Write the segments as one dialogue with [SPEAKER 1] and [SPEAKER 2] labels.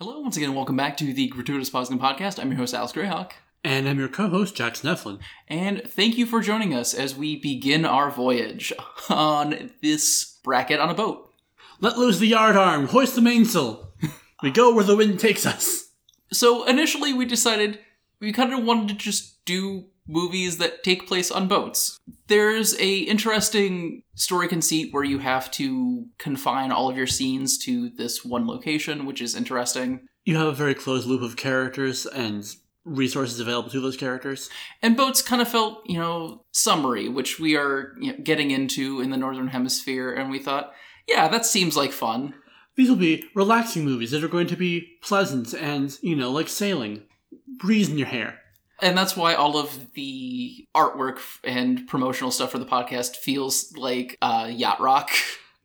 [SPEAKER 1] Hello, once again, welcome back to the Gratuitous Posing Podcast. I'm your host, Alice Greyhawk.
[SPEAKER 2] And I'm your co-host, Jack Snefflin.
[SPEAKER 1] And thank you for joining us as we begin our voyage on this bracket on a boat.
[SPEAKER 2] Let loose the yard arm, hoist the mainsail. we go where the wind takes us.
[SPEAKER 1] So initially we decided we kind of wanted to just do movies that take place on boats. There's a interesting story conceit where you have to confine all of your scenes to this one location, which is interesting.
[SPEAKER 2] You have a very closed loop of characters and resources available to those characters.
[SPEAKER 1] And boats kind of felt, you know, summary, which we are you know, getting into in the northern hemisphere, and we thought, yeah, that seems like fun.
[SPEAKER 2] These will be relaxing movies that are going to be pleasant and, you know, like sailing. Breeze in your hair.
[SPEAKER 1] And that's why all of the artwork and promotional stuff for the podcast feels like uh, yacht rock.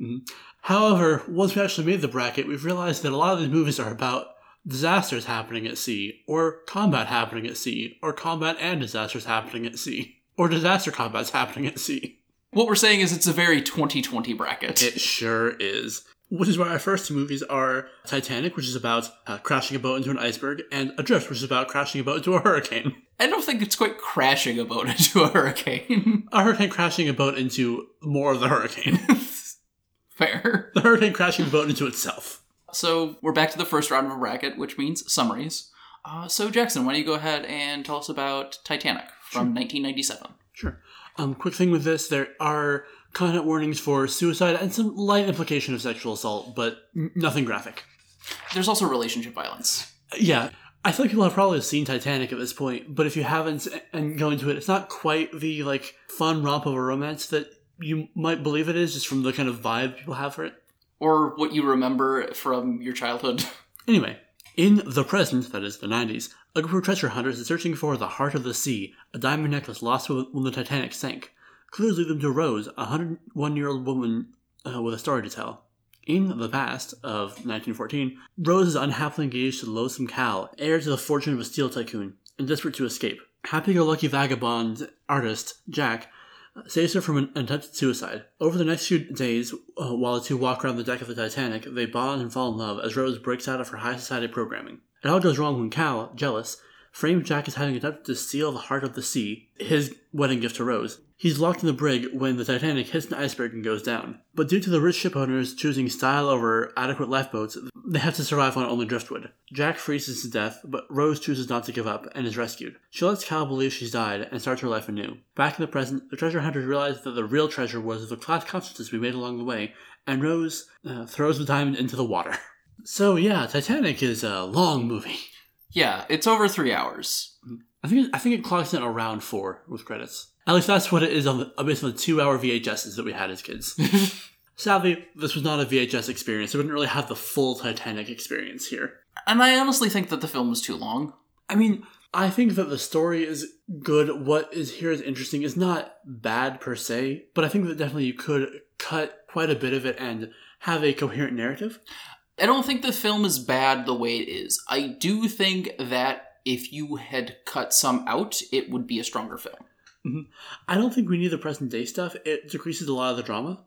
[SPEAKER 2] Mm-hmm. However, once we actually made the bracket, we've realized that a lot of these movies are about disasters happening at sea, or combat happening at sea, or combat and disasters happening at sea, or disaster combats happening at sea.
[SPEAKER 1] What we're saying is it's a very 2020 bracket.
[SPEAKER 2] It sure is. Which is why our first two movies are Titanic, which is about uh, crashing a boat into an iceberg, and Adrift, which is about crashing a boat into a hurricane.
[SPEAKER 1] I don't think it's quite crashing a boat into a hurricane.
[SPEAKER 2] a hurricane crashing a boat into more of the hurricane.
[SPEAKER 1] Fair.
[SPEAKER 2] The hurricane crashing the boat into itself.
[SPEAKER 1] So we're back to the first round of a bracket, which means summaries. Uh, so Jackson, why don't you go ahead and tell us about Titanic from sure. 1997?
[SPEAKER 2] Sure. Um, quick thing with this, there are content warnings for suicide and some light implication of sexual assault, but nothing graphic.
[SPEAKER 1] There's also relationship violence.
[SPEAKER 2] Yeah. I feel like people have probably seen Titanic at this point, but if you haven't and go into it, it's not quite the like fun romp of a romance that you might believe it is, just from the kind of vibe people have for it.
[SPEAKER 1] Or what you remember from your childhood.
[SPEAKER 2] Anyway, in the present, that is the 90s, a group of treasure hunters is searching for the heart of the sea, a diamond necklace lost when the Titanic sank. Clues lead them to Rose, a 101 year old woman uh, with a story to tell. In the past of 1914, Rose is unhappily engaged to loathsome Cal, heir to the fortune of a steel tycoon, and desperate to escape. Happy-go-lucky vagabond artist Jack saves her from an attempted suicide. Over the next few days, uh, while the two walk around the deck of the Titanic, they bond and fall in love as Rose breaks out of her high society programming. It all goes wrong when Cal, jealous, frames Jack as having attempted to steal the heart of the sea, his wedding gift to Rose. He's locked in the brig when the Titanic hits an iceberg and goes down. But due to the rich ship owners choosing style over adequate lifeboats, they have to survive on only driftwood. Jack freezes to death, but Rose chooses not to give up and is rescued. She lets Cal believe she's died and starts her life anew. Back in the present, the treasure hunters realize that the real treasure was the cloud consciousness we made along the way, and Rose uh, throws the diamond into the water. So yeah, Titanic is a long movie.
[SPEAKER 1] Yeah, it's over three hours.
[SPEAKER 2] I think it, I think it clocks in around four with credits. At least that's what it is on the, based on the two hour VHSs that we had as kids. Sadly, this was not a VHS experience, so we didn't really have the full Titanic experience here.
[SPEAKER 1] And I honestly think that the film was too long.
[SPEAKER 2] I mean, I think that the story is good. What is here is interesting It's not bad per se, but I think that definitely you could cut quite a bit of it and have a coherent narrative.
[SPEAKER 1] I don't think the film is bad the way it is. I do think that if you had cut some out, it would be a stronger film.
[SPEAKER 2] Mm-hmm. I don't think we need the present day stuff. It decreases a lot of the drama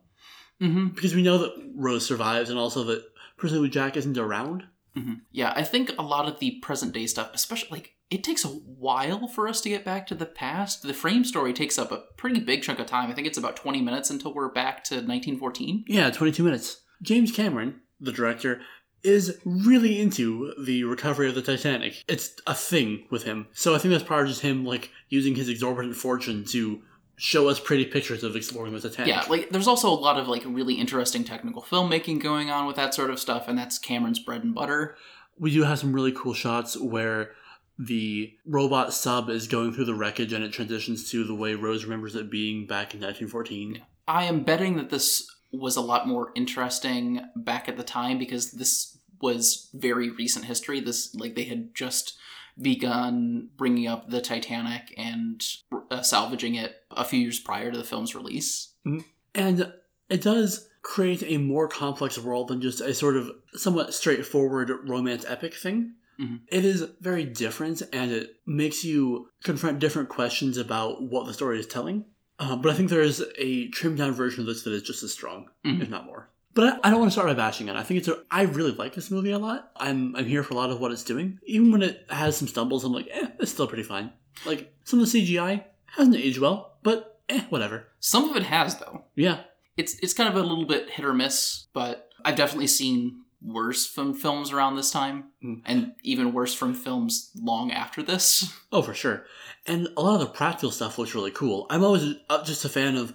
[SPEAKER 1] mm-hmm.
[SPEAKER 2] because we know that Rose survives, and also that presumably Jack isn't around.
[SPEAKER 1] Mm-hmm. Yeah, I think a lot of the present day stuff, especially like it takes a while for us to get back to the past. The frame story takes up a pretty big chunk of time. I think it's about twenty minutes until we're back to 1914.
[SPEAKER 2] Yeah, twenty-two minutes. James Cameron, the director, is really into the recovery of the Titanic. It's a thing with him. So I think that's part of just him like using his exorbitant fortune to show us pretty pictures of exploring the Titanic.
[SPEAKER 1] Yeah, like there's also a lot of like really interesting technical filmmaking going on with that sort of stuff, and that's Cameron's bread and butter.
[SPEAKER 2] We do have some really cool shots where the robot sub is going through the wreckage and it transitions to the way Rose remembers it being back in 1914.
[SPEAKER 1] I am betting that this was a lot more interesting back at the time because this was very recent history. This like they had just begun bringing up the Titanic and uh, salvaging it a few years prior to the film's release.
[SPEAKER 2] Mm-hmm. And it does create a more complex world than just a sort of somewhat straightforward romance epic thing.
[SPEAKER 1] Mm-hmm.
[SPEAKER 2] It is very different and it makes you confront different questions about what the story is telling. Uh, but I think there is a trimmed down version of this that is just as strong,
[SPEAKER 1] mm-hmm.
[SPEAKER 2] if not more. But I, I don't want to start by bashing it. I think it's a. I really like this movie a lot. I'm I'm here for a lot of what it's doing. Even when it has some stumbles, I'm like, eh, it's still pretty fine. Like some of the CGI hasn't aged well, but eh, whatever.
[SPEAKER 1] Some of it has though.
[SPEAKER 2] Yeah,
[SPEAKER 1] It's it's kind of a little bit hit or miss, but I've definitely seen worse from films around this time,
[SPEAKER 2] Mm.
[SPEAKER 1] and even worse from films long after this.
[SPEAKER 2] Oh, for sure. And a lot of the practical stuff looks really cool. I'm always uh, just a fan of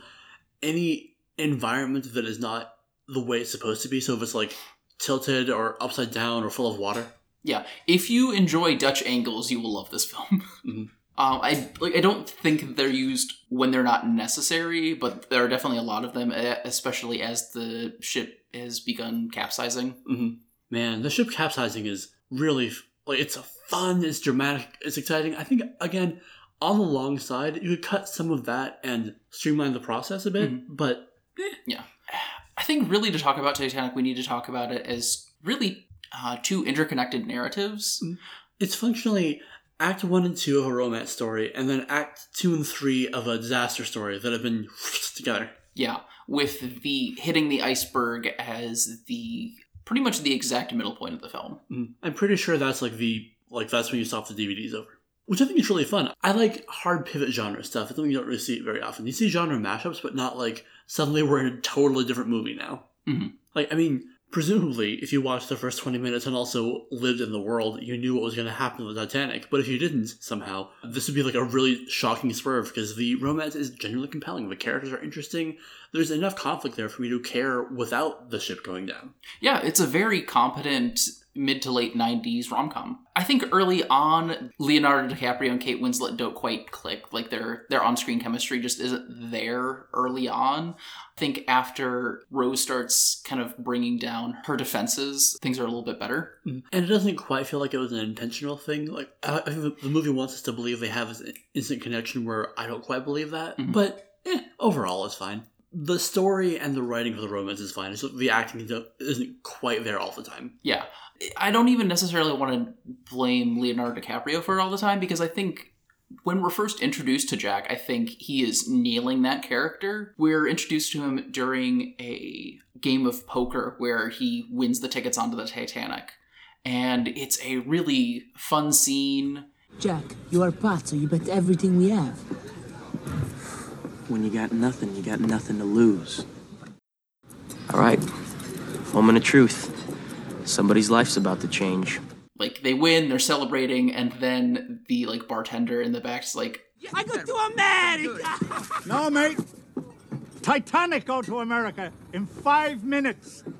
[SPEAKER 2] any environment that is not the way it's supposed to be. So if it's like tilted or upside down or full of water.
[SPEAKER 1] Yeah, if you enjoy Dutch angles, you will love this film.
[SPEAKER 2] Mhm.
[SPEAKER 1] Um, I like. I don't think they're used when they're not necessary, but there are definitely a lot of them, eh, especially as the ship has begun capsizing.
[SPEAKER 2] hmm Man, the ship capsizing is really like it's fun, it's dramatic, it's exciting. I think again, on the long side, you could cut some of that and streamline the process a bit, but Yeah.
[SPEAKER 1] I think really to talk about Titanic, we need to talk about it as really uh, two interconnected narratives.
[SPEAKER 2] it's functionally act one and two of a romance story, and then act two and three of a disaster story that have been together.
[SPEAKER 1] Yeah, with the hitting the iceberg as the pretty much the exact middle point of the film.
[SPEAKER 2] Mm. I'm pretty sure that's like the like that's when you stop the DVDs over. Which I think is really fun. I like hard pivot genre stuff. It's something you don't really see very often. You see genre mashups, but not like suddenly we're in a totally different movie now.
[SPEAKER 1] Mhm.
[SPEAKER 2] Like, I mean, presumably, if you watched the first 20 minutes and also lived in the world, you knew what was going to happen with the Titanic. But if you didn't, somehow, this would be like a really shocking swerve because the romance is genuinely compelling. The characters are interesting. There's enough conflict there for me to care without the ship going down.
[SPEAKER 1] Yeah, it's a very competent mid to late 90s rom com. I think early on, Leonardo DiCaprio and Kate Winslet don't quite click. Like their their on screen chemistry just isn't there early on. I think after Rose starts kind of bringing down her defenses, things are a little bit better.
[SPEAKER 2] And it doesn't quite feel like it was an intentional thing. Like I, I the- movie wants us to believe they have this instant connection, where I don't quite believe that.
[SPEAKER 1] Mhm.
[SPEAKER 2] But eh, overall, it's fine. The story and the writing for the romance is fine. It's the acting isn't quite there all the time.
[SPEAKER 1] Yeah. I don't even necessarily want to blame Leonardo DiCaprio for it all the time because I think when we're first introduced to Jack, I think he is nailing that character. We're introduced to him during a game of poker where he wins the tickets onto the Titanic. And it's a really fun scene.
[SPEAKER 3] Jack, you are part, so you bet everything we have.
[SPEAKER 4] When you got nothing, you got nothing to lose. All right. Moment of truth. Somebody's life's about to change.
[SPEAKER 1] Like they win, they're celebrating, and then the like bartender in the back's like,
[SPEAKER 3] I go to America!
[SPEAKER 5] No, mate. Titanic go to America in five minutes.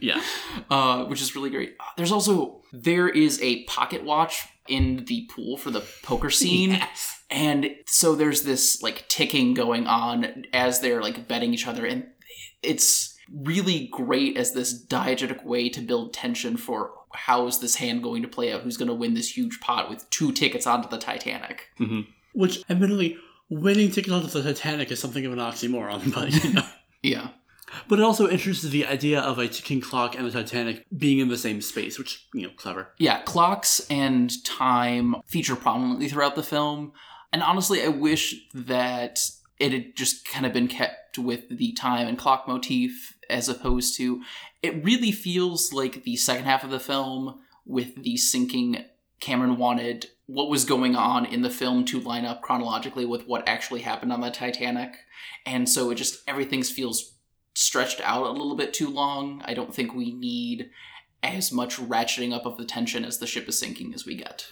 [SPEAKER 2] Yeah,
[SPEAKER 1] uh, which is really great. There's also there is a pocket watch in the pool for the poker scene, and so there's this like ticking going on as they're like betting each other, and it's really great as this diegetic way to build tension for how is this hand going to play out? Who's going to win this huge pot with two tickets onto the Titanic? Mm-hmm.
[SPEAKER 2] which admittedly, winning tickets onto the Titanic is something of an oxymoron, but you know.
[SPEAKER 1] Yeah.
[SPEAKER 2] But it also introduces the idea of a ticking clock and the Titanic being in the same space, which you know, clever.
[SPEAKER 1] Yeah, clocks and time feature prominently throughout the film. And honestly, I wish that it had just kind of been kept with the time and clock motif as opposed to. It really feels like the second half of the film, with the sinking, Cameron wanted what was going on in the film to line up chronologically with what actually happened on the Titanic. And so it just, everything feels stretched out a little bit too long. I don't think we need as much ratcheting up of the tension as the ship is sinking as we get.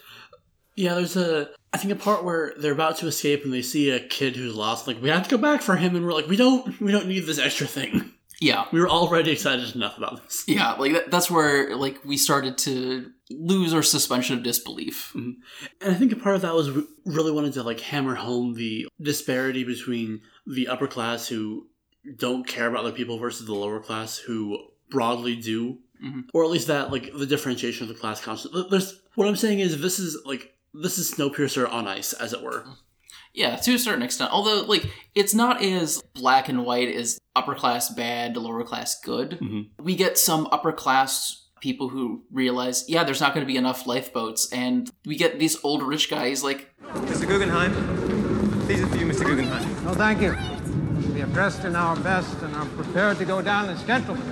[SPEAKER 2] Yeah, there's a I think a part where they're about to escape and they see a kid who's lost. Like we have to go back for him, and we're like, we don't, we don't need this extra thing.
[SPEAKER 1] Yeah,
[SPEAKER 2] We were already excited enough about this.
[SPEAKER 1] yeah, like that, that's where like we started to lose our suspension of disbelief.
[SPEAKER 2] And I think a part of that was re- really wanted to like hammer home the disparity between the upper class who don't care about other people versus the lower class who broadly do,
[SPEAKER 1] Mhm.
[SPEAKER 2] or at least that like the differentiation of the class concept. There's what I'm saying is this is like this is Snowpiercer on ice, as it were.
[SPEAKER 1] Yeah, to a certain extent. Although, like, it's not as black and white as upper class bad, lower class good.
[SPEAKER 2] Mhm.
[SPEAKER 1] We get some upper class people who realize, yeah, there's not going to be enough lifeboats, and we get these old rich guys like,
[SPEAKER 6] Mr. Guggenheim. These are for you, Mr. Guggenheim.
[SPEAKER 5] No, thank you. We
[SPEAKER 6] We are dressed in our best and are prepared to go down as gentlemen.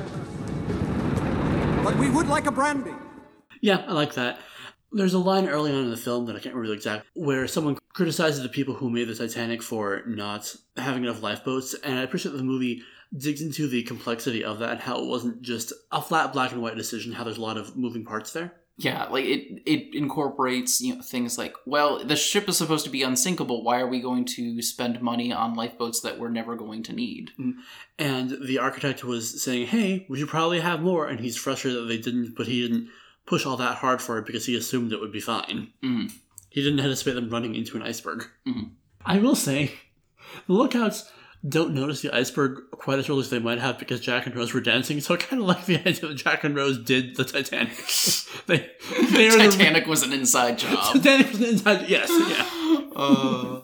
[SPEAKER 7] But we would like a brandy.
[SPEAKER 2] Yeah, I like that. There's a line early on in the film that I can't remember exactly where someone criticizes the people who made the Titanic for not having enough lifeboats, and I appreciate that the movie digs into the complexity of that and how it wasn't just a flat black and white decision, how there's a lot of moving parts there.
[SPEAKER 1] Yeah, like it it incorporates, you know, things like, well, the ship is supposed to be unsinkable. Why are we going to spend money on lifeboats that we're never going to need? Mm-hmm.
[SPEAKER 2] And the architect was saying, "Hey, we should probably have more," and he's frustrated that they didn't, but he didn't push all that hard for it because he assumed it would be fine.
[SPEAKER 1] Mhm.
[SPEAKER 2] He didn't anticipate them running into an iceberg.
[SPEAKER 1] Mhm.
[SPEAKER 2] I will say, the lookouts don't notice the iceberg quite as early as they might have because Jack and Rose were dancing. So I kind of like the idea that Jack and Rose did the Titanic. they, they are the-
[SPEAKER 1] Titanic was an inside job.
[SPEAKER 2] Titanic was inside. Yes, yeah.
[SPEAKER 1] uh,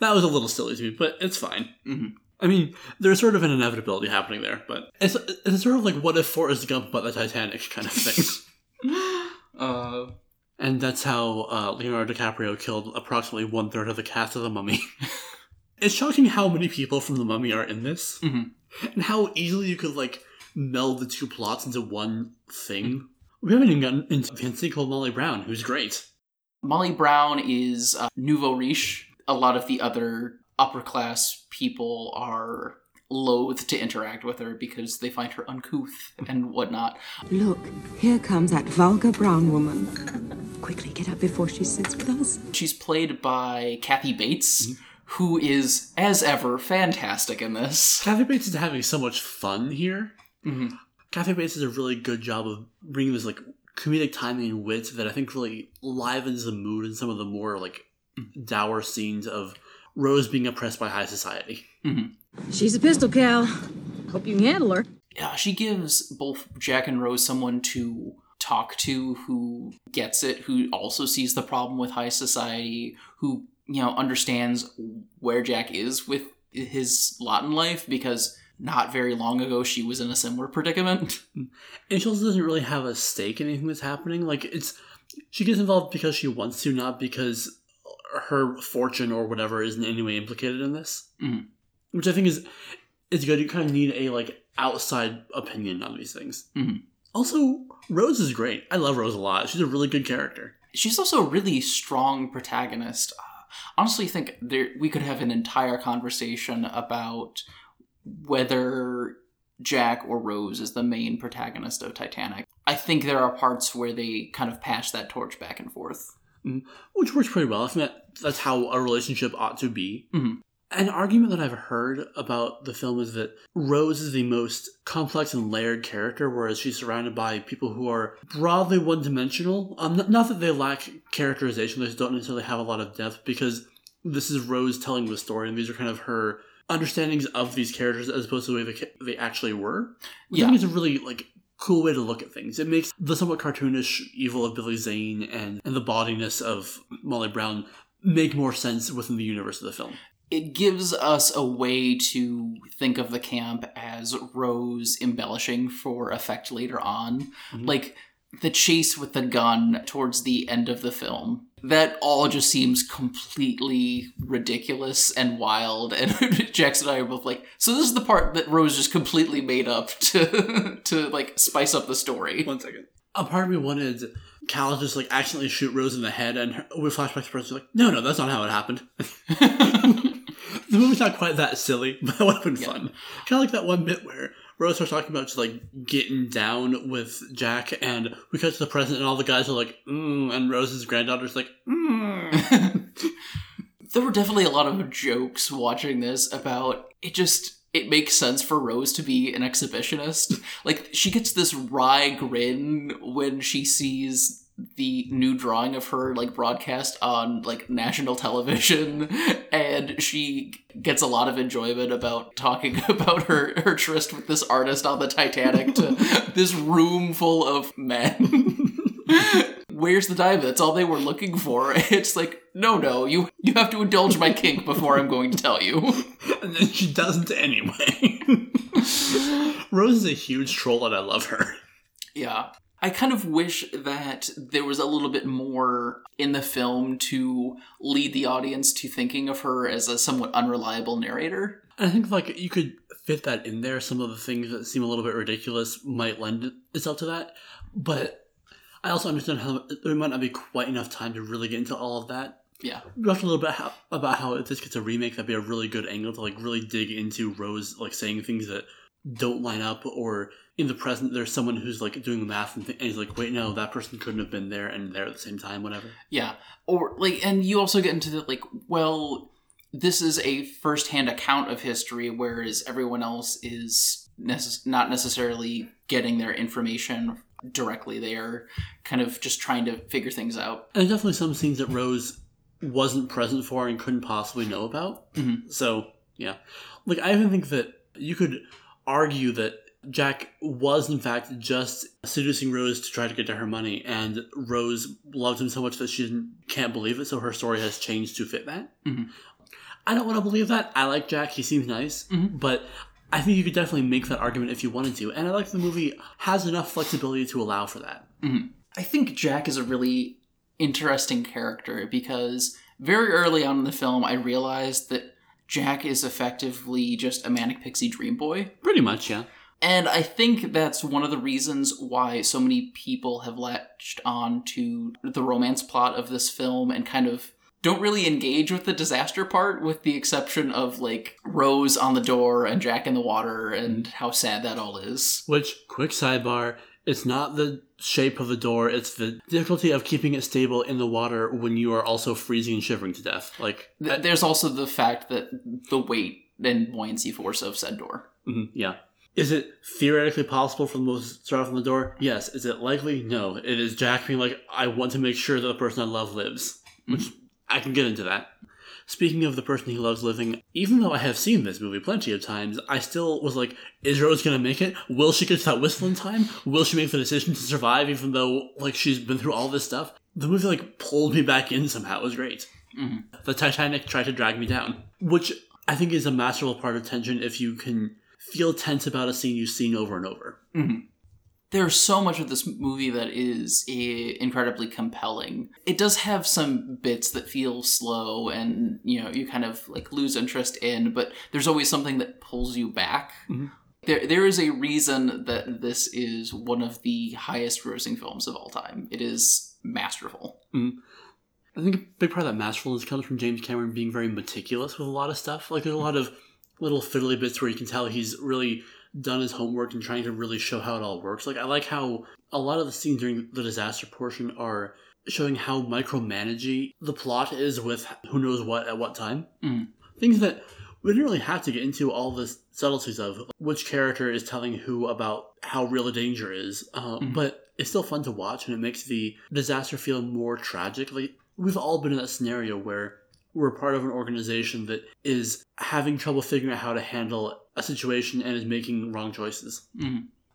[SPEAKER 2] That was a little silly to me, but it's fine.
[SPEAKER 1] Mhm.
[SPEAKER 2] I mean, there's sort of an inevitability happening there, but it's, it's sort of like what if Forrest Gump but the Titanic kind of thing.
[SPEAKER 1] Uh,
[SPEAKER 2] and that's how uh, Leonardo DiCaprio killed approximately one third of the cast of The Mummy. it's shocking how many people from The Mummy are in this,
[SPEAKER 1] Mhm.
[SPEAKER 2] and how easily you could like meld the two plots into one thing. We haven't even gotten into the called Molly Brown, who's great.
[SPEAKER 1] Molly Brown is uh, nouveau riche. A lot of the other upper class people are loath to interact with her because they find her uncouth and whatnot.
[SPEAKER 8] Look, here comes that vulgar brown woman. Quickly get up before she sits with us.
[SPEAKER 1] She's played by Kathy Bates, mm-hmm. who is, as ever, fantastic in this.
[SPEAKER 2] Kathy Bates is having so much fun here.
[SPEAKER 1] Mhm.
[SPEAKER 2] Kathy Bates does a really good job of bringing this like comedic timing and wit that I think really livens the mood in some of the more like mm. dour scenes of Rose being oppressed by high society. Mm-hmm.
[SPEAKER 8] She's a pistol, Cal. Hope you can handle her.
[SPEAKER 1] Yeah, she gives both Jack and Rose someone to talk to who gets it, who also sees the problem with high society, who, you know, understands where Jack is with his lot in life because not very long ago she was in a similar predicament.
[SPEAKER 2] And she also doesn't really have a stake in anything that's happening. Like it's she gets involved because she wants to, not because her fortune or whatever is in any way implicated in this.
[SPEAKER 1] Mhm.
[SPEAKER 2] Which I think is is good. You kind of need a like outside opinion on these things.
[SPEAKER 1] Mhm.
[SPEAKER 2] Also, Rose is great. I love Rose a lot. She's a really good character.
[SPEAKER 1] She's also a really strong protagonist. Uh, honestly, I think there we could have an entire conversation about whether Jack or Rose is the main protagonist of Titanic. I think there are parts where they kind of pass that torch back and forth.
[SPEAKER 2] which works pretty well. I think that that's how a relationship ought to be.
[SPEAKER 1] Mhm.
[SPEAKER 2] An argument that I've heard about the film is that Rose is the most complex and layered character, whereas she's surrounded by people who are broadly one dimensional. Um, not that they lack characterization, they just don't necessarily have a lot of depth because this is Rose telling the story, and these are kind of her understandings of these characters as opposed to the way they, ca- they actually were. Which I think is a really like cool way to look at things. It makes the somewhat cartoonish evil of Billy Zane and, and the bodiness of Molly Brown make more sense within the universe of the film.
[SPEAKER 1] It gives us a way to think of the camp as Rose embellishing for effect later on. Mm-hmm. Like the chase with the gun towards the end of the film. That all just seems completely ridiculous and wild. And Jackson and I are both like, so this is the part that Rose just completely made up to to like spice up the story.
[SPEAKER 2] One second. A part of me wanted Cal to just like accidentally shoot Rose in the head, and her, with flashbacks, Rose like, "No, no, that's not how it happened." the movie's not quite that silly, but it would have been fun. Kind of like that one bit where Rose starts talking about just like getting down with Jack, and we cut to the present, and all the guys are like, mm, and Rose's granddaughter's like, mm.
[SPEAKER 1] there were definitely a lot of jokes watching this about it just it makes sense for Rose to be an exhibitionist. Like she gets this wry grin when she sees the new drawing of her like broadcast on like national television and she gets a lot of enjoyment about talking about her her tryst with this artist on the Titanic to this room full of men. Where's the diamond? That's all they were looking for. It's like, no, no, you you have to indulge my kink before I'm going to tell you.
[SPEAKER 2] and then she doesn't anyway. Rose is a huge troll, and I love her.
[SPEAKER 1] Yeah. I kind of wish that there was a little bit more in the film to lead the audience to thinking of her as a somewhat unreliable narrator.
[SPEAKER 2] I think like you could fit that in there. Some of the things that seem a little bit ridiculous might lend itself to that, but I also understand how there might not be quite enough time to really get into all of that.
[SPEAKER 1] Yeah.
[SPEAKER 2] We talked a little bit how, about how if this gets a remake, that'd be a really good angle to like really dig into Rose like saying things that don't line up, or in the present there's someone who's like doing the math and, th- and he's like, wait, no, that person couldn't have been there and there at the same time, whatever.
[SPEAKER 1] Yeah. Or like and you also get into the like well this is a first-hand account of history whereas everyone else is necess- not necessarily getting their information directly there kind of just trying to figure things out.
[SPEAKER 2] And there's definitely some scenes that Rose wasn't present for and couldn't possibly know about.
[SPEAKER 1] Mhm.
[SPEAKER 2] So yeah, like I even think that you could argue that Jack was in fact just seducing Rose to try to get to her money, and Rose loved him so much that she didn't, can't believe it. So her story has changed to fit that.
[SPEAKER 1] Mhm.
[SPEAKER 2] I don't want to believe that. I like Jack; he seems nice,
[SPEAKER 1] Mhm.
[SPEAKER 2] but. I think you could definitely make that argument if you wanted to, and I like the movie has enough flexibility to allow for that.
[SPEAKER 1] I think Jack is a really interesting character because very early on in the film I realized that Jack is effectively just a manic pixie dream boy.
[SPEAKER 2] Pretty much, yeah.
[SPEAKER 1] And I think that's one of the reasons why so many people have latched on to the romance plot of this film and kind of don't really engage with the disaster part, with the exception of like Rose on the door and Jack in the water and how sad that all is.
[SPEAKER 2] Which, quick sidebar, it's not the shape of the door, it's the difficulty of keeping it stable in the water when you are also freezing and shivering to death. Like,
[SPEAKER 1] Th- There's also the fact that the weight and buoyancy force of said door.
[SPEAKER 2] mhm, yeah. Is it theoretically possible for the most to start off on the door? Yes. Is it likely? No. It is Jack being like, I want to make sure that the person I love lives. Which, I can get into that. Speaking of the person he loves living, even though I have seen this movie plenty of times, I still was like, is Rose gonna make it? Will she get to that whistle in time? Will she make the decision to survive even though, like, she's been through all this stuff? The movie, like, pulled me back in somehow. It was great. Mm-hmm. The Titanic tried to drag me down, which I think is a masterful part of tension if you can feel tense about a scene you've seen over and over. Mm-hmm.
[SPEAKER 1] There's so much of this movie that is eh, incredibly compelling. It does have some bits that feel slow and, you know, you kind of like lose interest in, but there's always something that pulls you back. There, there is a reason that this is one of the highest grossing films of all time. It is masterful.
[SPEAKER 2] I think a big part of that masterfulness comes from James Cameron being very meticulous with a lot of stuff. Like there's a lot of little fiddly bits where you can tell he's really done his homework and trying to really show how it all works. Like I like how a lot of the scenes during the disaster portion are showing how micromanagey the plot is with who knows what at what time.
[SPEAKER 1] Mm.
[SPEAKER 2] Things that we didn't really have to get into all the subtleties of which character is telling who about how real the danger is. Uh, But it's still fun to watch, and it makes the disaster feel more tragic. Like we've all been in that scenario where we're part of an organization that is having trouble figuring out how to handle a situation and is making wrong choices.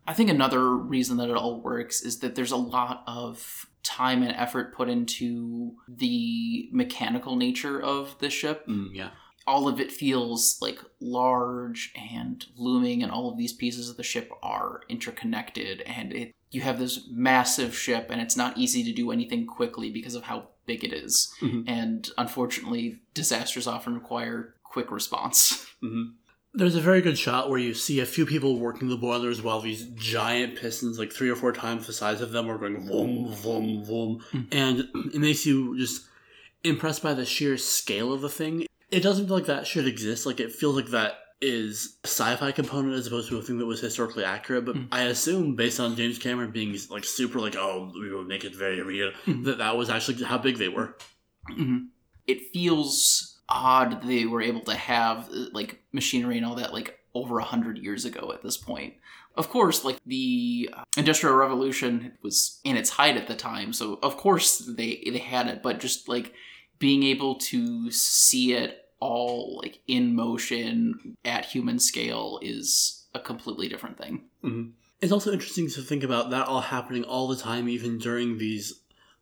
[SPEAKER 1] I think another reason that it all works is that there's a lot of time and effort put into the mechanical nature of the ship.
[SPEAKER 2] Mm, yeah.
[SPEAKER 1] All of it feels like large and looming, and all of these pieces of the ship are interconnected. And it, you have this massive ship, and it's not easy to do anything quickly because of how big it is. Mm-hmm. And unfortunately, disasters often require quick response. Mm-hmm.
[SPEAKER 2] There's a very good shot where you see a few people working the boilers while these giant pistons, like three or four times the size of them, are going vroom, vroom, vroom. Hmm. And it makes you just impressed by the sheer scale of the thing. It doesn't feel like that should exist. Like, it feels like that is sci-fi component as opposed to a thing that was historically accurate. But I assume, based on James Cameron being like super like, oh, we will make it very real, that that was actually how big they were.
[SPEAKER 1] it feels odd they were able to have like machinery and all that like over a hundred years ago at this point. Of course, like the uh, Industrial Revolution was in its height at the time, so of course they they had it, but just like being able to see it all like in motion at human scale is a completely different thing. Mm-hmm.
[SPEAKER 2] It's also interesting to think about that all happening all the time, even during these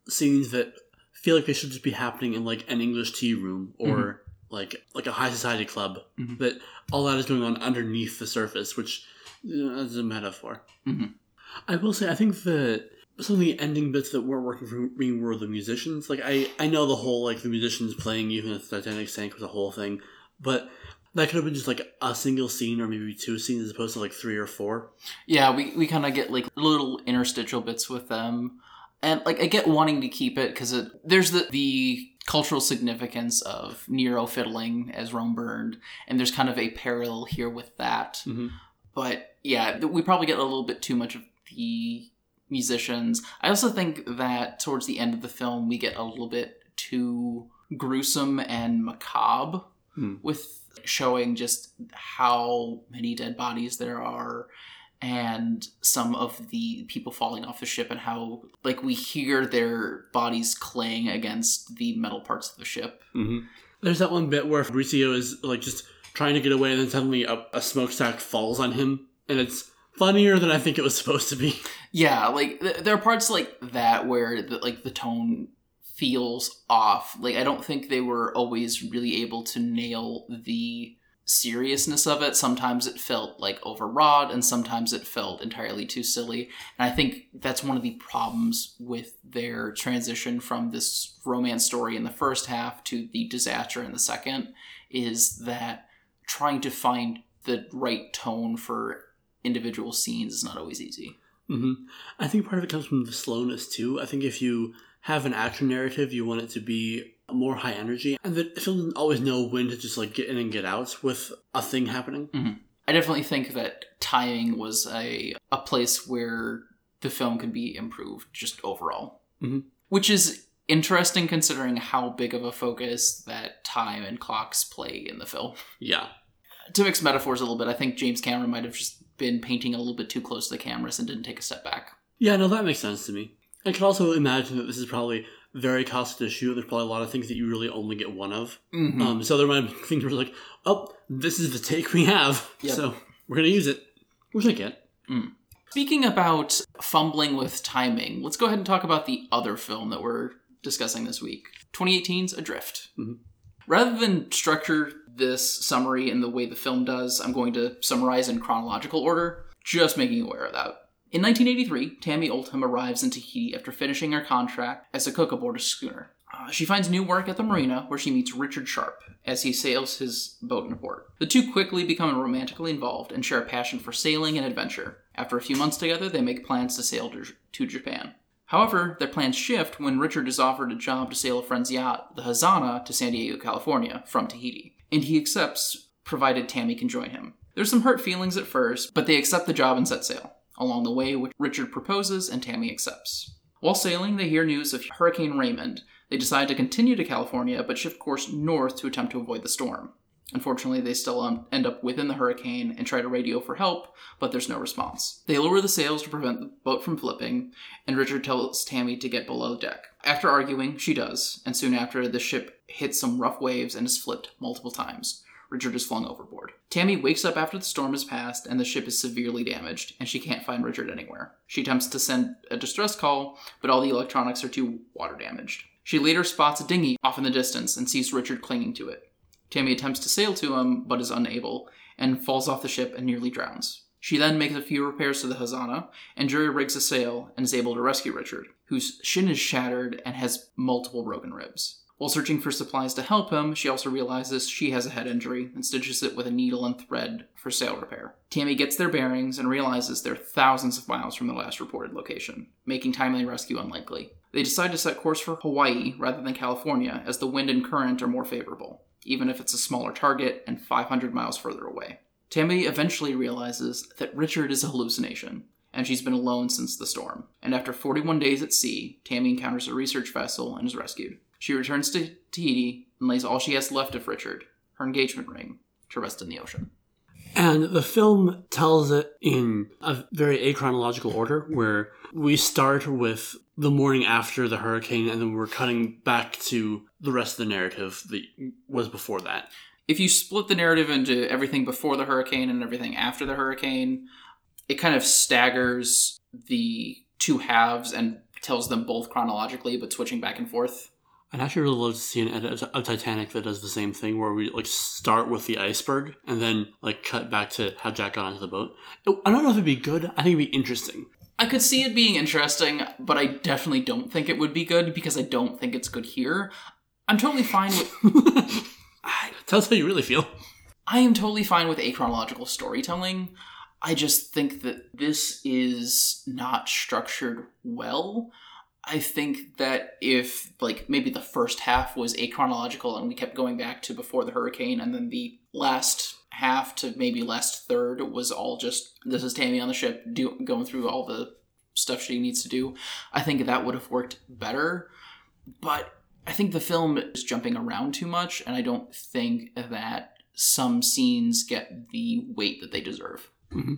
[SPEAKER 2] scenes that feel like they should just be happening in like an English tea room or mm-hmm. like like a high society club. Mm-hmm. That all that is going on underneath the surface, which is a metaphor. I will say, I think that some of the ending bits that weren't working for me were the musicians. Like I, I know the whole like the musicians playing even if the Titanic sank was a whole thing, but That could have been just like a single scene or maybe two scenes as opposed to like three or four.
[SPEAKER 1] Yeah, we, we kind of get like little interstitial bits with them. And like I get wanting to keep it because it, there's the the cultural significance of Nero fiddling as Rome burned, and there's kind of a parallel here with that.
[SPEAKER 2] Mhm.
[SPEAKER 1] But yeah, we probably get a little bit too much of the musicians. I also think that towards the end of the film, we get a little bit too gruesome and macabre
[SPEAKER 2] Hmm.
[SPEAKER 1] with showing just how many dead bodies there are and some of the people falling off the ship and how like we hear their bodies claying against the metal parts of the ship
[SPEAKER 2] Mm-hmm. There's that one bit where Fabrizio is like just trying to get away, and then suddenly a, a smokestack falls on him, and it's funnier than I think it was supposed to be.
[SPEAKER 1] yeah like th- there are parts like that where the, like the tone feels off. Like i don't think they were always really able to nail the seriousness of it. Sometimes it felt like overwrought and sometimes it felt entirely too silly. And i think that's one of the problems with their transition from this romance story in the first half to the disaster in the second is that trying to find the right tone for individual scenes is not always easy
[SPEAKER 2] hmm I think part of it comes from the slowness too. I think if you have an action narrative, you want it to be more high energy, and the film doesn't always know when to just like get in and get out with a thing happening.
[SPEAKER 1] I definitely think that timing was a a place where the film could be improved just overall,
[SPEAKER 2] Mhm.
[SPEAKER 1] which is interesting considering how big of a focus that time and clocks play in the film.
[SPEAKER 2] Yeah,
[SPEAKER 1] To mix metaphors a little bit, I think James Cameron might have just been painting a little bit too close to the cameras and didn't take a step back.
[SPEAKER 2] yeah, no, that makes sense to me. I can also imagine that this is probably very costly to shoot. There's probably a lot of things that you really only get one of.
[SPEAKER 1] Mhm.
[SPEAKER 2] Um, so there might have been things where like, oh, this is the take we have,
[SPEAKER 1] Yep.
[SPEAKER 2] so we're gonna use it, which I get.
[SPEAKER 1] Speaking about fumbling with timing, let's go ahead and talk about the other film that we're discussing this week 2018's Adrift. Rather than structure this summary in the way the film does, I'm going to summarize in chronological order, just making you aware of that. In 1983, Tami Oldham arrives in Tahiti after finishing her contract as a cook aboard a schooner. Uh, she finds new work at the marina where she meets Richard Sharp as he sails his boat in port. The two quickly become romantically involved and share a passion for sailing and adventure. After a few months together, they make plans to sail to Japan. However, their plans shift when Richard is offered a job to sail a friend's yacht, the Hazana, to San Diego, California, from Tahiti, and he accepts provided Tami can join him. There's some hurt feelings at first, but they accept the job and set sail. Along the way, Richard proposes and Tami accepts. While sailing, they hear news of Hurricane Raymond. They decide to continue to California, but shift course north to attempt to avoid the storm. Unfortunately, they still um, end up within the hurricane and try to radio for help, but there's no response. They lower the sails to prevent the boat from flipping, and Richard tells Tami to get below deck. After arguing, she does, and soon after, the ship hits some rough waves and is flipped multiple times. Richard is flung overboard. Tami wakes up after the storm has passed and the ship is severely damaged, and she can't find Richard anywhere. She attempts to send a distress call, but all the electronics are too water damaged. She later spots a dinghy off in the distance and sees Richard clinging to it. Tami attempts to sail to him, but is unable, and falls off the ship and nearly drowns. She then makes a few repairs to the Hazana, and jury rigs a sail and is able to rescue Richard, whose shin is shattered and has multiple broken ribs. While searching for supplies to help him, she also realizes she has a head injury and stitches it with a needle and thread for sail repair. Tami gets their bearings and realizes they're thousands of miles from the last reported location, making timely rescue unlikely. They decide to set course for Hawaii rather than California, as the wind and current are more favorable, even if it's a smaller target and 500 miles further away. Tami eventually realizes that Richard is a hallucination, and she's been alone since the storm. And after 41 days at sea, Tami encounters a research vessel and is rescued. She returns to Tahiti and lays all she has left of Richard, her engagement ring, to rest in the ocean.
[SPEAKER 2] And the film tells it in a very achronological order where we start with the morning after the hurricane and then we're cutting back to the rest of the narrative that was before that.
[SPEAKER 1] If you split the narrative into everything before the hurricane and everything after the hurricane, it kind of staggers the two halves and tells them both chronologically, but switching back and forth.
[SPEAKER 2] I'd actually really love to see an edit of Titanic that does the same thing, where we like start with the iceberg and then like cut back to how Jack got onto the boat. I don't know if it'd be good. I think it'd be interesting.
[SPEAKER 1] I could see it being interesting, but I definitely don't think it would be good because I don't think it's good here. I'm totally fine with.
[SPEAKER 2] Tell us how you really feel.
[SPEAKER 1] I am totally fine with achronological storytelling. I just think that this is not structured well. I think that if, like, maybe the first half was achronological and we kept going back to before the hurricane, and then the last half to maybe last third was all just this is Tami on the ship do, going through all the stuff she needs to do, I think that would have worked better. But I think the film is jumping around too much, and I don't think that some scenes get the weight that they deserve. Mm-hmm.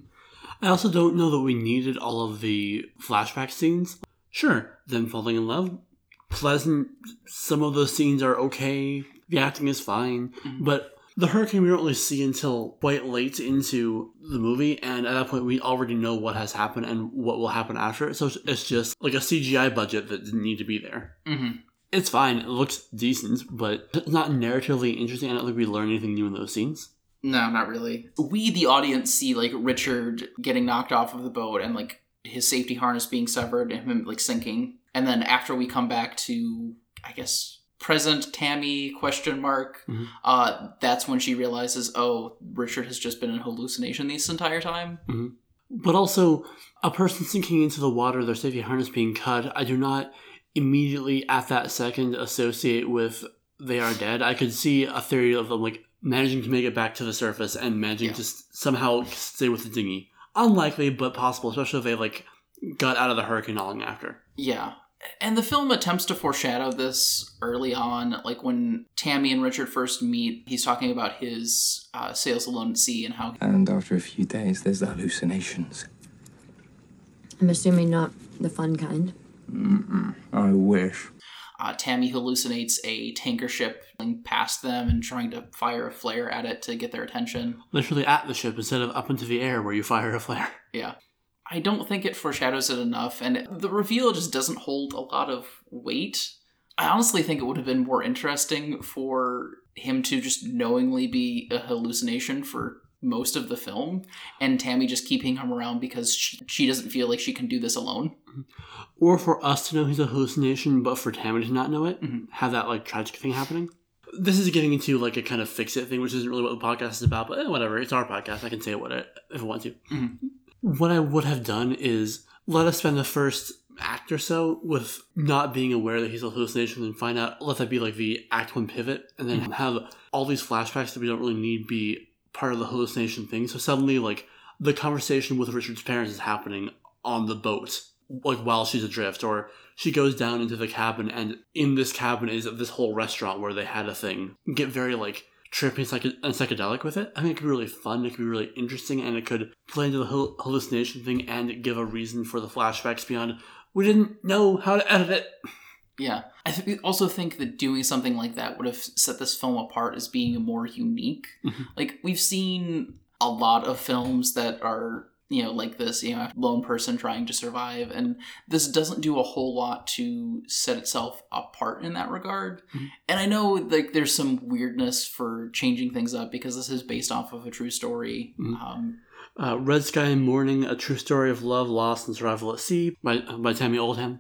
[SPEAKER 2] I also don't know that we needed all of the flashback scenes. Sure, them falling in love, pleasant. Some of those scenes are okay. The acting is fine, but the hurricane we don't really see until quite late into the movie, and at that point we already know what has happened and what will happen after it. So it's- it's just like a CGI budget that didn't need to be there.
[SPEAKER 1] Mm-hmm.
[SPEAKER 2] It's fine. It looks decent, but it's not narratively interesting. I don't think we learn anything new in those scenes.
[SPEAKER 1] No, not really. We, the audience, see like Richard getting knocked off of the boat and like his safety harness being severed and him like sinking. And then after we come back to, I guess, present Tami question mark,
[SPEAKER 2] Mhm.
[SPEAKER 1] uh, that's when she realizes, oh, Richard has just been in hallucination this entire time.
[SPEAKER 2] But also, a person sinking into the water, their safety harness being cut, I do not immediately at that second associate with they are dead. I could see a theory of them like managing to make it back to the surface and managing
[SPEAKER 1] Yeah.
[SPEAKER 2] to somehow stay with the dinghy. Unlikely, but possible, especially if they like got out of the hurricane not long after.
[SPEAKER 1] Yeah. And the film attempts to foreshadow this early on, like when Tami and Richard first meet. He's talking about his uh, sails alone at sea and how
[SPEAKER 9] And after a few days, there's the hallucinations.
[SPEAKER 10] I'm assuming not the fun kind.
[SPEAKER 9] Mm-mm. I wish.
[SPEAKER 1] Uh, Tami hallucinates a tanker ship going past them and trying to fire a flare at it to get their attention.
[SPEAKER 2] Literally at the ship instead of up into the air where you fire a flare.
[SPEAKER 1] Yeah. I don't think it foreshadows it enough, and the reveal just doesn't hold a lot of weight. I honestly think it would have been more interesting for him to just knowingly be a hallucination for most of the film, and Tami just keeping him around because she, she doesn't feel like she can do this alone.
[SPEAKER 2] Or for us to know he's a hallucination, but for Tami to not know it,
[SPEAKER 1] Mhm.
[SPEAKER 2] have that like tragic thing happening. This is getting into like a kind of fix it thing, which isn't really what the podcast is about, but eh, whatever. It's our podcast. I can say what I, if I want to.
[SPEAKER 1] Mhm.
[SPEAKER 2] What I would have done is let us spend the first act or so with not being aware that he's a hallucination and find out, let that be like the act one pivot, and then have all these flashbacks that we don't really need be part of the hallucination thing. So suddenly, like, the conversation with Richard's parents is happening on the boat like while she's adrift or she goes down into the cabin and in this cabin is this whole restaurant where they had a thing get very like trippy and, psych- and psychedelic with it i think it could be really fun it could be really interesting and it could play into the hallucination thing and give a reason for the flashbacks beyond we didn't know how to edit it
[SPEAKER 1] Yeah. I th- also think that doing something like that would have set this film apart as being more unique.
[SPEAKER 2] Mhm.
[SPEAKER 1] Like, we've seen a lot of films that are, you know, like this, you know, lone person trying to survive, and this doesn't do a whole lot to set itself apart in that regard.
[SPEAKER 2] Mhm.
[SPEAKER 1] And I know, like, there's some weirdness for changing things up because this is based off of a true story.
[SPEAKER 2] Mhm.
[SPEAKER 1] Um,
[SPEAKER 2] uh, red sky mourning a true story of love loss and survival at sea by, by tami oldham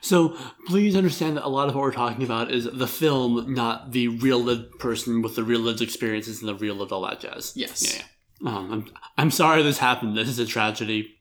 [SPEAKER 2] so please understand that a lot of what we're talking about is the film not the real lived person with the real lived experiences and the real lived all that jazz
[SPEAKER 1] Yes.
[SPEAKER 2] yeah, yeah. Um, I'm, I'm sorry this happened. This is a tragedy.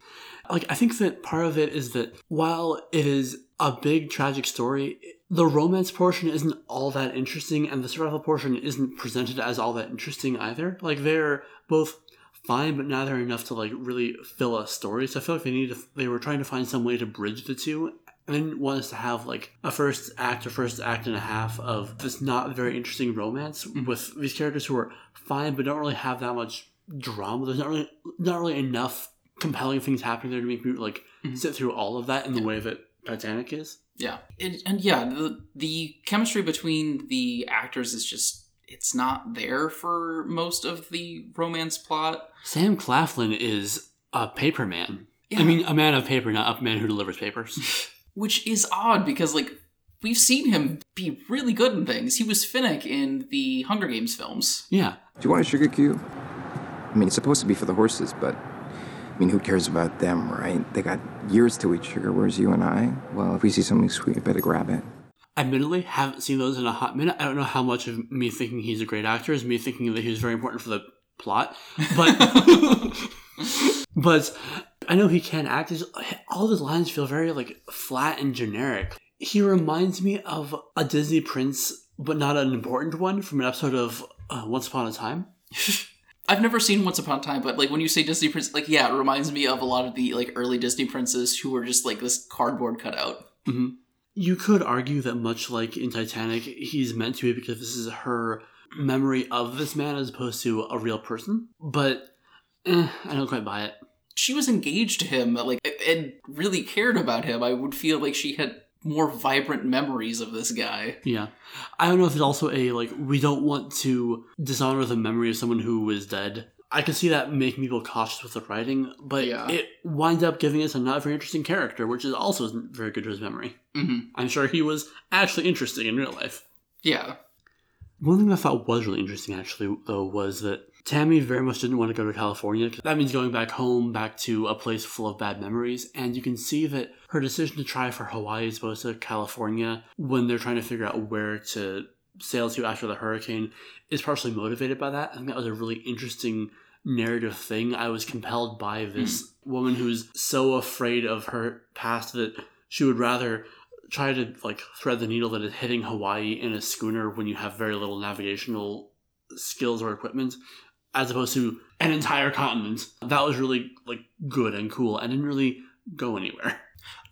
[SPEAKER 2] Like i think that part of it is that while it is a big tragic story the romance portion isn't all that interesting and the survival portion isn't presented as all that interesting either. Like they're both fine but neither enough to like really fill a story. So i feel like they needed they were trying to find some way to bridge the two. And didn't want us to have like a first act or first act and a half of this not very interesting romance with these characters who are fine but don't really have that much drama there's not really not really enough compelling things happening there to make me like
[SPEAKER 1] Mhm.
[SPEAKER 2] sit through all of that in the way that titanic is
[SPEAKER 1] Yeah, it, and yeah, the the chemistry between the actors is just it's not there for most of the romance plot.
[SPEAKER 2] sam claflin is a paper man
[SPEAKER 1] Yeah.
[SPEAKER 2] i mean a man of paper not a man who delivers papers
[SPEAKER 1] which is odd because like we've seen him be really good in things. He was Finnick in the Hunger Games films.
[SPEAKER 2] yeah
[SPEAKER 9] Do you want a sugar cube? I mean, it's supposed to be for the horses, but I mean, who cares about them, right? They got years to eat sugar, whereas you and I, well, if we see something sweet, we better grab it.
[SPEAKER 2] admittedly haven't seen those in a hot minute i don't know how much of me thinking he's a great actor is me thinking that he was very important for the plot, but but I know he can act. His, all his lines feel very like flat and generic. He reminds me of a Disney prince, but not an important one from an episode of uh, Once Upon a Time.
[SPEAKER 1] I've never seen Once Upon a Time, but like when you say Disney prince, like yeah, it reminds me of a lot of the like early Disney princes who were just like this cardboard cutout.
[SPEAKER 2] hmm You could argue that much like in Titanic, he's meant to be because this is her memory of this man as opposed to a real person. But eh, I don't quite buy it.
[SPEAKER 1] She was engaged to him, like and really cared about him. I would feel like she had more vibrant memories of this guy.
[SPEAKER 2] Yeah. I don't know if it's also a like we don't want to dishonor the memory of someone who is dead. I can see that making people cautious with the writing, but
[SPEAKER 1] Yeah.
[SPEAKER 2] it winds up giving us a not very interesting character, which is also isn't very good to his memory.
[SPEAKER 1] hmm
[SPEAKER 2] I'm sure he was actually interesting in real life.
[SPEAKER 1] Yeah.
[SPEAKER 2] One thing I thought was really interesting, actually, though, was that Tami very much didn't want to go to California. That means going back home, back to a place full of bad memories. And you can see that her decision to try for Hawaii as opposed to California when they're trying to figure out where to sail to after the hurricane is partially motivated by that. I think that was a really interesting narrative thing. I was compelled by this hmm. woman who's so afraid of her past that she would rather try to like thread the needle that is hitting Hawaii in a schooner when you have very little navigational skills or equipment, as opposed to an entire continent. That was really like good and cool and didn't really go anywhere.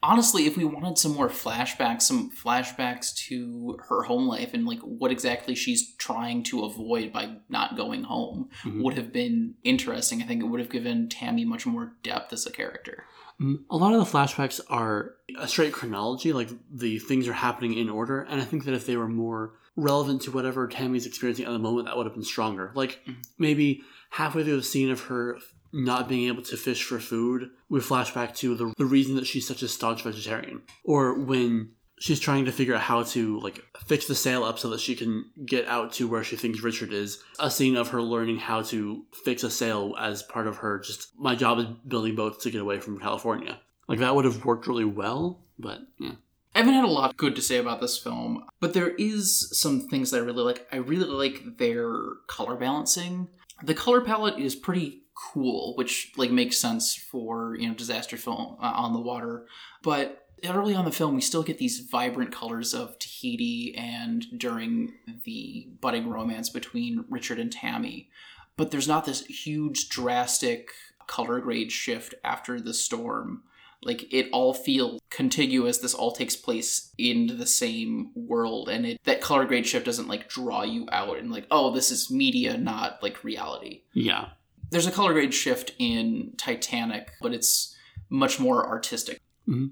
[SPEAKER 1] Honestly, if we wanted some more flashbacks, some flashbacks to her home life and like what exactly she's trying to avoid by not going home
[SPEAKER 2] Mhm.
[SPEAKER 1] would have been interesting. I think it would have given Tami much more depth as a character.
[SPEAKER 2] Mm, A lot of the flashbacks are a straight chronology, like the things are happening in order, and I think that if they were more relevant to whatever Tami's experiencing at the moment, that would have been stronger. Like mm-hmm. maybe halfway through the scene of her not being able to fish for food, we flash back to the, the reason that she's such a staunch vegetarian. Or when she's trying to figure out how to like fix the sail up so that she can get out to where she thinks Richard is. A scene of her learning how to fix a sail as part of her just my job is building boats to get away from California. Like that would have worked really well, but yeah.
[SPEAKER 1] I haven't had a lot good to say about this film, but there is some things that I really like. I really like their color balancing. The color palette is pretty cool, which like makes sense for you know disaster film uh, on the water. But early on the film, we still get these vibrant colors of Tahiti and during the budding romance between Richard and Tami. But there's not this huge drastic color grade shift after the storm like it all feels contiguous. This all takes place in the same world and it that color grade shift doesn't like draw you out and like oh this is media not like reality.
[SPEAKER 2] Yeah.
[SPEAKER 1] there's a color grade shift in titanic but it's much more artistic. Mm-hmm.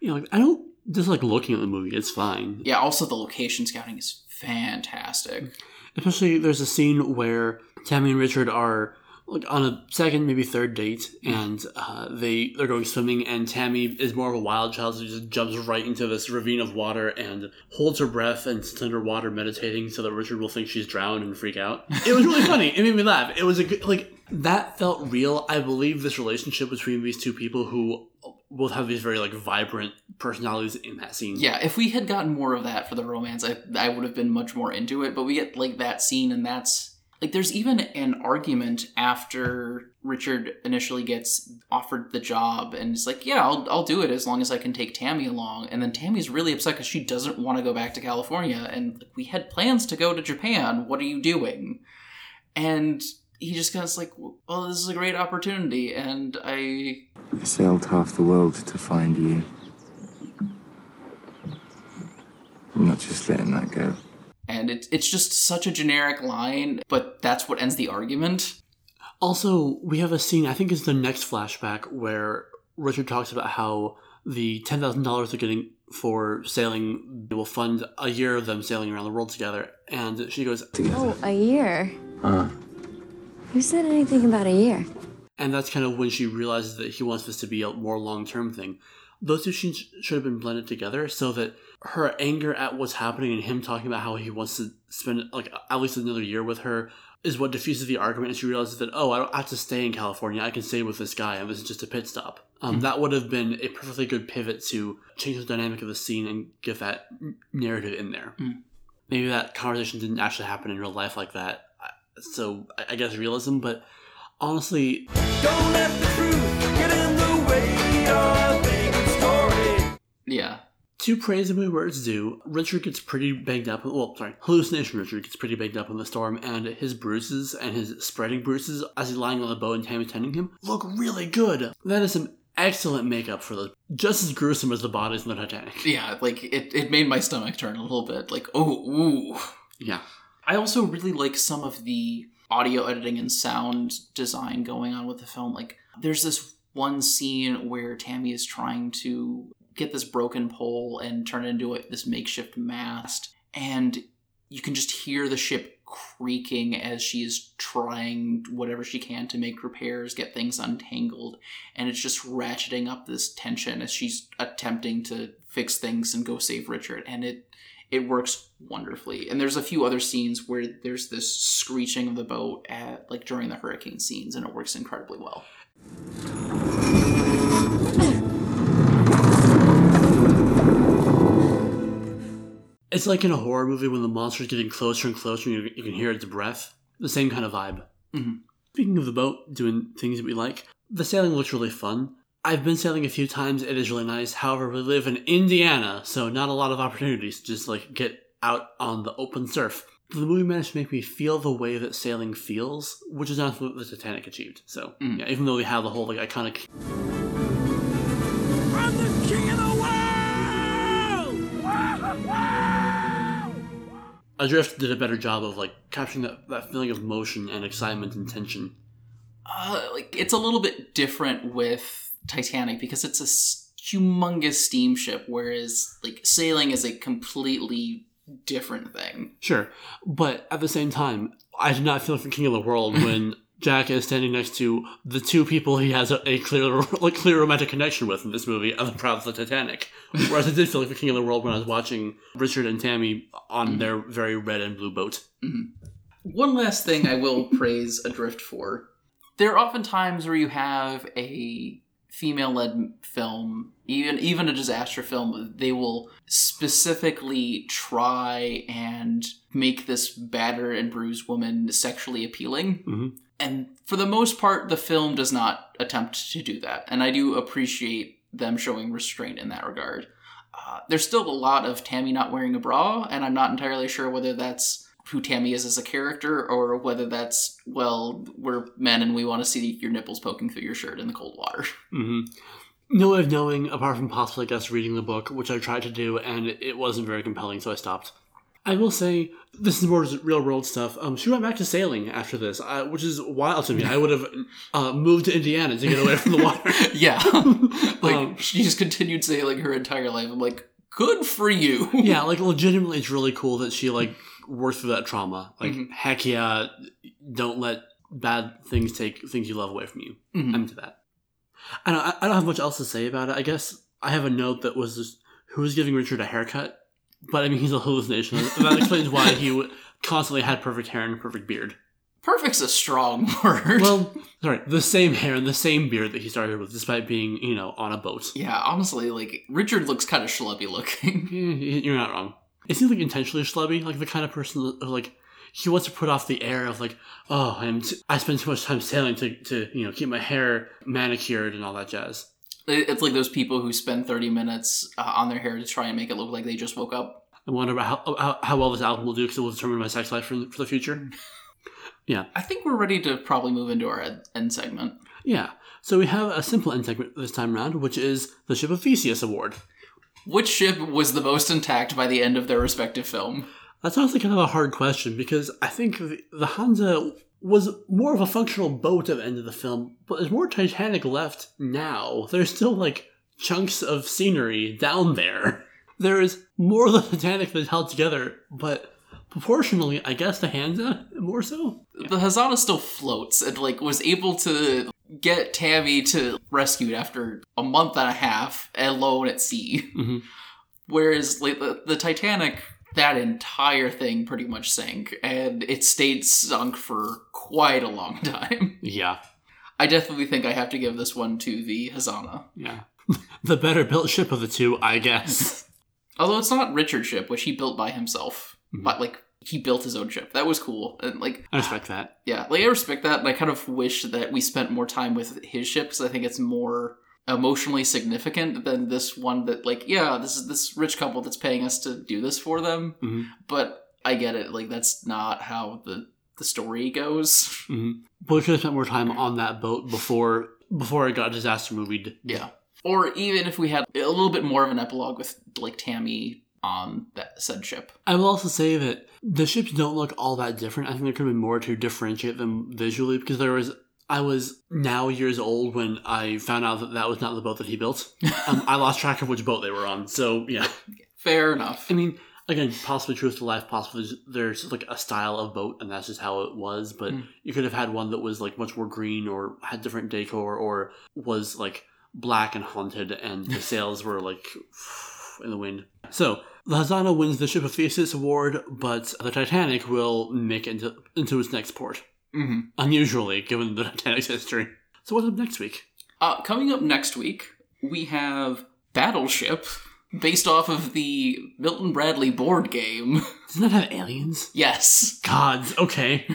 [SPEAKER 2] You know, like I don't dislike looking at the movie, it's fine.
[SPEAKER 1] yeah also the location scouting is fantastic.
[SPEAKER 2] Especially there's a scene where Tami and Richard are like on a second, maybe third date, and uh, they they're going swimming, and Tami is more of a wild child, so she just jumps right into this ravine of water and holds her breath and sits underwater meditating, so that Richard will think she's drowned and freak out. It was really funny. It made me laugh. It was a good like that felt real. I believe this relationship between these two people who both have these very like vibrant personalities in that scene.
[SPEAKER 1] yeah if we had gotten more of that for the romance i, I would have been much more into it but we get like that scene and that's like there's even an argument after richard initially gets offered the job and it's like yeah I'll, I'll do it as long as i can take tami along and then tami's really upset because she doesn't want to go back to california and we had plans to go to japan what are you doing and he just kind of like well this is a great opportunity and i
[SPEAKER 9] I sailed half the world to find you. I'm not just letting that go.
[SPEAKER 1] And it, it's just such a generic line but that's what ends the argument
[SPEAKER 2] Also, we have a scene, I think it's the next flashback, where Richard talks about how the $10,000 they're getting for sailing will fund a year of them sailing around the world together. And she goes,
[SPEAKER 10] Oh, oh. a year?
[SPEAKER 9] Huh?
[SPEAKER 10] Who said anything about a year?
[SPEAKER 2] and that's kind of when she realizes that he wants this to be a more long term thing. Those two scenes should have been blended together so that her anger at what's happening and him talking about how he wants to spend like at least another year with her is what diffuses the argument and she realizes that oh i don't have to stay in california i can stay with this guy and this is just a pit stop um, that would have been a perfectly good pivot to change the dynamic of the scene and give that narrative in there
[SPEAKER 1] Mm.
[SPEAKER 2] maybe that conversation didn't actually happen in real life like that so I I guess realism, but honestly,
[SPEAKER 7] Don't let the truth get in the way of a good story.
[SPEAKER 1] Yeah.
[SPEAKER 2] To praise the movie where it's due, Richard gets pretty banged up. Well, sorry, hallucination Richard gets pretty banged up in the storm, and his bruises and his spreading bruises as he's lying on the boat and Tami tending him look really good. That is some excellent makeup for the just as gruesome as the bodies in the Titanic.
[SPEAKER 1] Yeah, like it, it made my stomach turn a little bit. Like, oh, ooh.
[SPEAKER 2] Yeah.
[SPEAKER 1] I also really like some of the audio editing and sound design going on with the film. Like, there's this one scene where Tami is trying to get this broken pole and turn it into a, this makeshift mast, and you can just hear the ship creaking as she is trying whatever she can to make repairs, get things untangled, and it's just ratcheting up this tension as she's attempting to fix things and go save Richard, and it it works wonderfully. And there's a few other scenes where there's this screeching of the boat at like during the hurricane scenes, and it works incredibly well.
[SPEAKER 2] It's like in a horror movie when the monster's getting closer and closer and you, you can hear its breath. The same kind of vibe.
[SPEAKER 1] Mhm.
[SPEAKER 2] Speaking of the boat, doing things that we like, the sailing looks really fun. I've been sailing a few times, it is really nice. However, we live in Indiana, so not a lot of opportunities to just like get out on the open surf. The movie managed to make me feel the way that sailing feels, which is not what the Titanic achieved. So, yeah, even though we have the whole like iconic
[SPEAKER 3] I'm the king of the world!
[SPEAKER 2] Adrift did a better job of like capturing that, that feeling of motion and excitement and tension.
[SPEAKER 1] Uh, like it's a little bit different with Titanic because it's a humongous steamship, whereas like sailing is a completely different thing.
[SPEAKER 2] Sure, but at the same time, I did not feel like the king of the world when Jack is standing next to the two people he has a, a clear, like clear romantic connection with in this movie, on the proud of the Titanic. Whereas I did feel like the king of the world when I was watching Richard and Tami on their very red and blue boat.
[SPEAKER 1] One last thing I will praise Adrift for. There are often times where you have a female led film, even even a disaster film, they will specifically try and make this battered and bruised woman sexually appealing.
[SPEAKER 2] Mhm.
[SPEAKER 1] And for the most part, the film does not attempt to do that. And I do appreciate them showing restraint in that regard. Uh, there's still a lot of Tami not wearing a bra, and I'm not entirely sure whether that's who Tami is as a character or whether that's, well, we're men and we want to see your nipples poking through your shirt in the cold water.
[SPEAKER 2] hmm No way of knowing, apart from possibly, guess, reading the book, which I tried to do, and it wasn't very compelling, so I stopped. I will say, this is more real world stuff. Um, she went back to sailing after this, uh, which is wild to me. I would have uh, moved to Indiana to get away from the water.
[SPEAKER 1] yeah. like,
[SPEAKER 2] Um,
[SPEAKER 1] she just continued sailing her entire life. I'm like, good for you.
[SPEAKER 2] yeah, like legitimately, it's really cool that she like worked through that trauma. Like, heck yeah, don't let bad things take things you love away from you.
[SPEAKER 1] Mhm.
[SPEAKER 2] I'm into that. I don't. I don't have much else to say about it. I guess I have a note that was just, who was giving Richard a haircut, but I mean he's a hallucination. that explains why he constantly had perfect hair and perfect beard.
[SPEAKER 1] Perfect's a strong word.
[SPEAKER 2] Well, sorry, the same hair and the same beard that he started with, despite being you know on a boat.
[SPEAKER 1] yeah, honestly, like, Richard looks kind of schlubby looking.
[SPEAKER 2] Eh, You're not wrong. Is he like intentionally schlubby? Like the kind of person that like he wants to put off the air of like, oh, I'm t- I spend too much time sailing to to you know keep my hair manicured and all that jazz.
[SPEAKER 1] It- It's like those people who spend 30 minutes uh, on their hair to try and make it look like they just woke up.
[SPEAKER 2] I wonder about how how, how well this album will do because it will determine my sex life for, for the future. yeah,
[SPEAKER 1] I think we're ready to probably move into our end segment.
[SPEAKER 2] yeah. So we have a simple end segment this time around, which is the Ship of Theseus Award.
[SPEAKER 1] Which ship was the most intact by the end of their respective film?
[SPEAKER 2] That's honestly kind of a hard question because I think the, the Hazana was more of a functional boat at the end of the film, but there's more Titanic left now. There's still like chunks of scenery down there. There is more of the Titanic that's held together, but proportionally, I guess the Hazana more so.
[SPEAKER 1] The Hazana still floats and like was able to get Tami to rescued after a month and a half alone at sea.
[SPEAKER 2] Mhm.
[SPEAKER 1] Whereas like the, the Titanic, that entire thing pretty much sank, and it stayed sunk for quite a long time.
[SPEAKER 2] Yeah,
[SPEAKER 1] I definitely think I have to give this one to the Hazana.
[SPEAKER 2] yeah. the better built ship of the two, I guess.
[SPEAKER 1] Although it's not Richard's ship, which he built by himself, mm-hmm. but like he built his own ship. That was cool. And like
[SPEAKER 2] I respect that.
[SPEAKER 1] Yeah, like I respect that, and I kind of wish that we spent more time with his ship because I think it's more emotionally significant than this one that like yeah this is this rich couple that's paying us to do this for them
[SPEAKER 2] Mhm.
[SPEAKER 1] but i get it like that's not how the the story goes
[SPEAKER 2] hmm But we should have spent more time on that boat before before it got disaster movied.
[SPEAKER 1] yeah or even if we had a little bit more of an epilogue with like tami on that said ship
[SPEAKER 2] I will also say that the ships don't look all that different. I think there could have been more to differentiate them visually because there was. I was now years old when I found out that that was not the boat that he built. Um, I lost track of which boat they were on. So yeah,
[SPEAKER 1] fair enough
[SPEAKER 2] I mean, again, possibly truth to life. Possibly there's, like a style of boat, and that's just how it was. But
[SPEAKER 1] Mm.
[SPEAKER 2] you could have had one that was like much more green, or had different decor, or was like black and haunted, and the sails were like in the wind. So the Hazana wins the Ship of Theseus award, but the Titanic will make it into into its next port.
[SPEAKER 1] Mm-hmm.
[SPEAKER 2] Unusually, given the Titanic's history. So what's up next week?
[SPEAKER 1] uh, coming up next week we have battleship based off of the milton bradley board game
[SPEAKER 2] Doesn't that have aliens?
[SPEAKER 1] yes
[SPEAKER 2] Gods. Okay.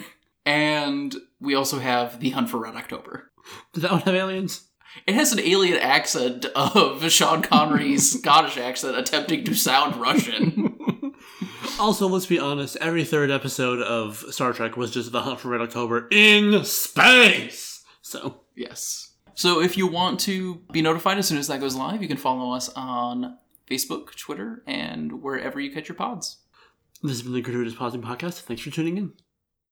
[SPEAKER 1] and we also have the hunt for red october
[SPEAKER 2] Does that one have aliens?
[SPEAKER 1] It has an alien accent of Sean Connery's Scottish accent attempting to sound Russian.
[SPEAKER 2] Also, let's be honest, every third episode of Star Trek was just the hunt for Red October in space. So,
[SPEAKER 1] yes. So if you want to be notified as soon as that goes live, you can follow us on Facebook, Twitter, and wherever you catch your pods.
[SPEAKER 2] this has been the Gratuitous Pausing Podcast. Thanks for tuning in.